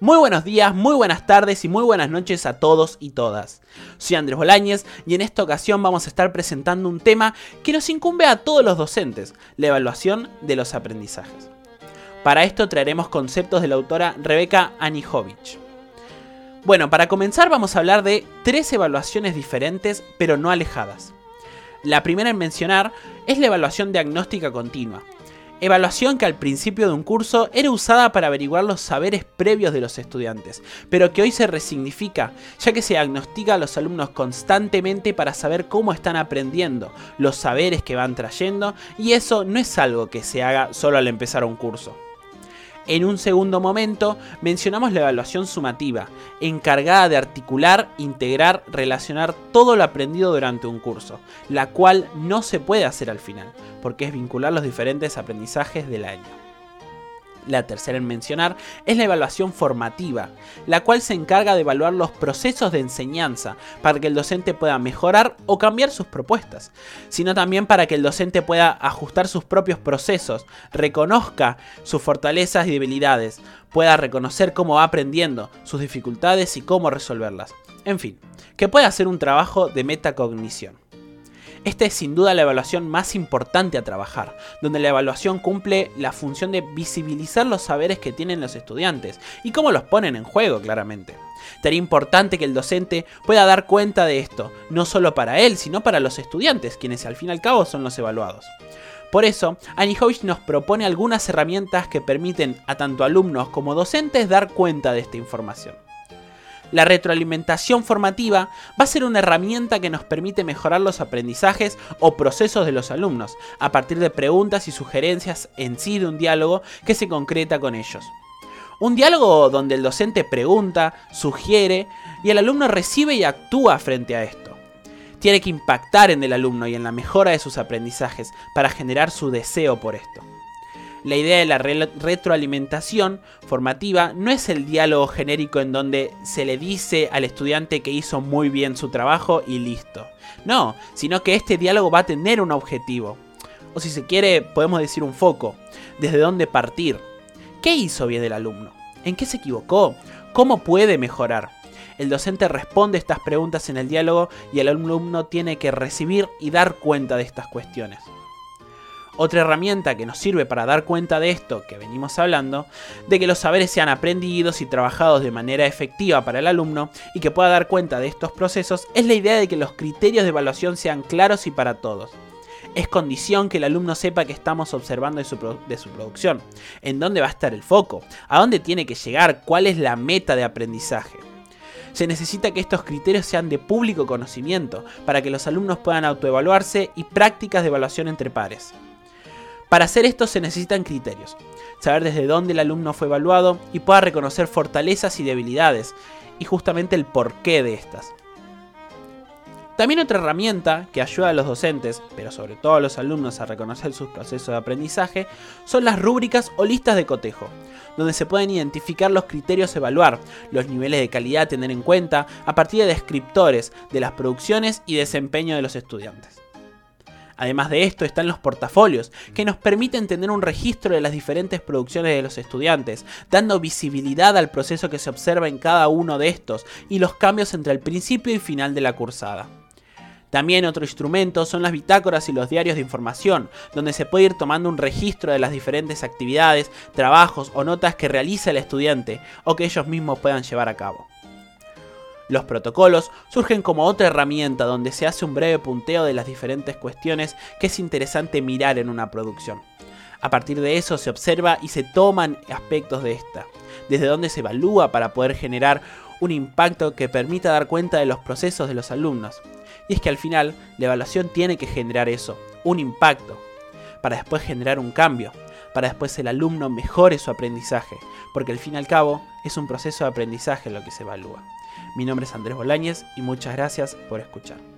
Muy buenos días, muy buenas tardes y muy buenas noches a todos y todas. Soy Andrés Bolañez y en esta ocasión vamos a estar presentando un tema que nos incumbe a todos los docentes, la evaluación de los aprendizajes. Para esto traeremos conceptos de la autora Rebeca Anijovic. Bueno, para comenzar vamos a hablar de tres evaluaciones diferentes pero no alejadas. La primera en mencionar es la evaluación diagnóstica continua, Evaluación que al principio de un curso era usada para averiguar los saberes previos de los estudiantes, pero que hoy se resignifica, ya que se diagnostica a los alumnos constantemente para saber cómo están aprendiendo, los saberes que van trayendo, y eso no es algo que se haga solo al empezar un curso. En un segundo momento mencionamos la evaluación sumativa, encargada de articular, integrar, relacionar todo lo aprendido durante un curso, la cual no se puede hacer al final, porque es vincular los diferentes aprendizajes del año. La tercera en mencionar es la evaluación formativa, la cual se encarga de evaluar los procesos de enseñanza para que el docente pueda mejorar o cambiar sus propuestas, sino también para que el docente pueda ajustar sus propios procesos, reconozca sus fortalezas y debilidades, pueda reconocer cómo va aprendiendo, sus dificultades y cómo resolverlas. En fin, que pueda hacer un trabajo de metacognición. Esta es sin duda la evaluación más importante a trabajar, donde la evaluación cumple la función de visibilizar los saberes que tienen los estudiantes y cómo los ponen en juego claramente. Sería importante que el docente pueda dar cuenta de esto, no solo para él, sino para los estudiantes, quienes al fin y al cabo son los evaluados. Por eso, Anihovich nos propone algunas herramientas que permiten a tanto alumnos como docentes dar cuenta de esta información. La retroalimentación formativa va a ser una herramienta que nos permite mejorar los aprendizajes o procesos de los alumnos, a partir de preguntas y sugerencias en sí de un diálogo que se concreta con ellos. Un diálogo donde el docente pregunta, sugiere y el alumno recibe y actúa frente a esto. Tiene que impactar en el alumno y en la mejora de sus aprendizajes para generar su deseo por esto. La idea de la retroalimentación formativa no es el diálogo genérico en donde se le dice al estudiante que hizo muy bien su trabajo y listo. No, sino que este diálogo va a tener un objetivo. O si se quiere, podemos decir un foco. Desde dónde partir. ¿Qué hizo bien el alumno? ¿En qué se equivocó? ¿Cómo puede mejorar? El docente responde estas preguntas en el diálogo y el alumno tiene que recibir y dar cuenta de estas cuestiones. Otra herramienta que nos sirve para dar cuenta de esto que venimos hablando, de que los saberes sean aprendidos y trabajados de manera efectiva para el alumno y que pueda dar cuenta de estos procesos, es la idea de que los criterios de evaluación sean claros y para todos. Es condición que el alumno sepa que estamos observando de su, su producción, en dónde va a estar el foco, a dónde tiene que llegar, cuál es la meta de aprendizaje. Se necesita que estos criterios sean de público conocimiento para que los alumnos puedan autoevaluarse y prácticas de evaluación entre pares. Para hacer esto se necesitan criterios, saber desde dónde el alumno fue evaluado y pueda reconocer fortalezas y debilidades, y justamente el porqué de estas. También otra herramienta que ayuda a los docentes, pero sobre todo a los alumnos a reconocer sus procesos de aprendizaje, son las rúbricas o listas de cotejo, donde se pueden identificar los criterios a evaluar, los niveles de calidad a tener en cuenta, a partir de descriptores de las producciones y desempeño de los estudiantes. Además de esto están los portafolios, que nos permiten tener un registro de las diferentes producciones de los estudiantes, dando visibilidad al proceso que se observa en cada uno de estos y los cambios entre el principio y final de la cursada. También otro instrumento son las bitácoras y los diarios de información, donde se puede ir tomando un registro de las diferentes actividades, trabajos o notas que realiza el estudiante o que ellos mismos puedan llevar a cabo. Los protocolos surgen como otra herramienta donde se hace un breve punteo de las diferentes cuestiones que es interesante mirar en una producción. A partir de eso se observa y se toman aspectos de esta, desde donde se evalúa para poder generar un impacto que permita dar cuenta de los procesos de los alumnos. Y es que al final la evaluación tiene que generar eso, un impacto, para después generar un cambio, para después el alumno mejore su aprendizaje, porque al fin y al cabo es un proceso de aprendizaje lo que se evalúa. Mi nombre es Andrés Bolañez y muchas gracias por escuchar.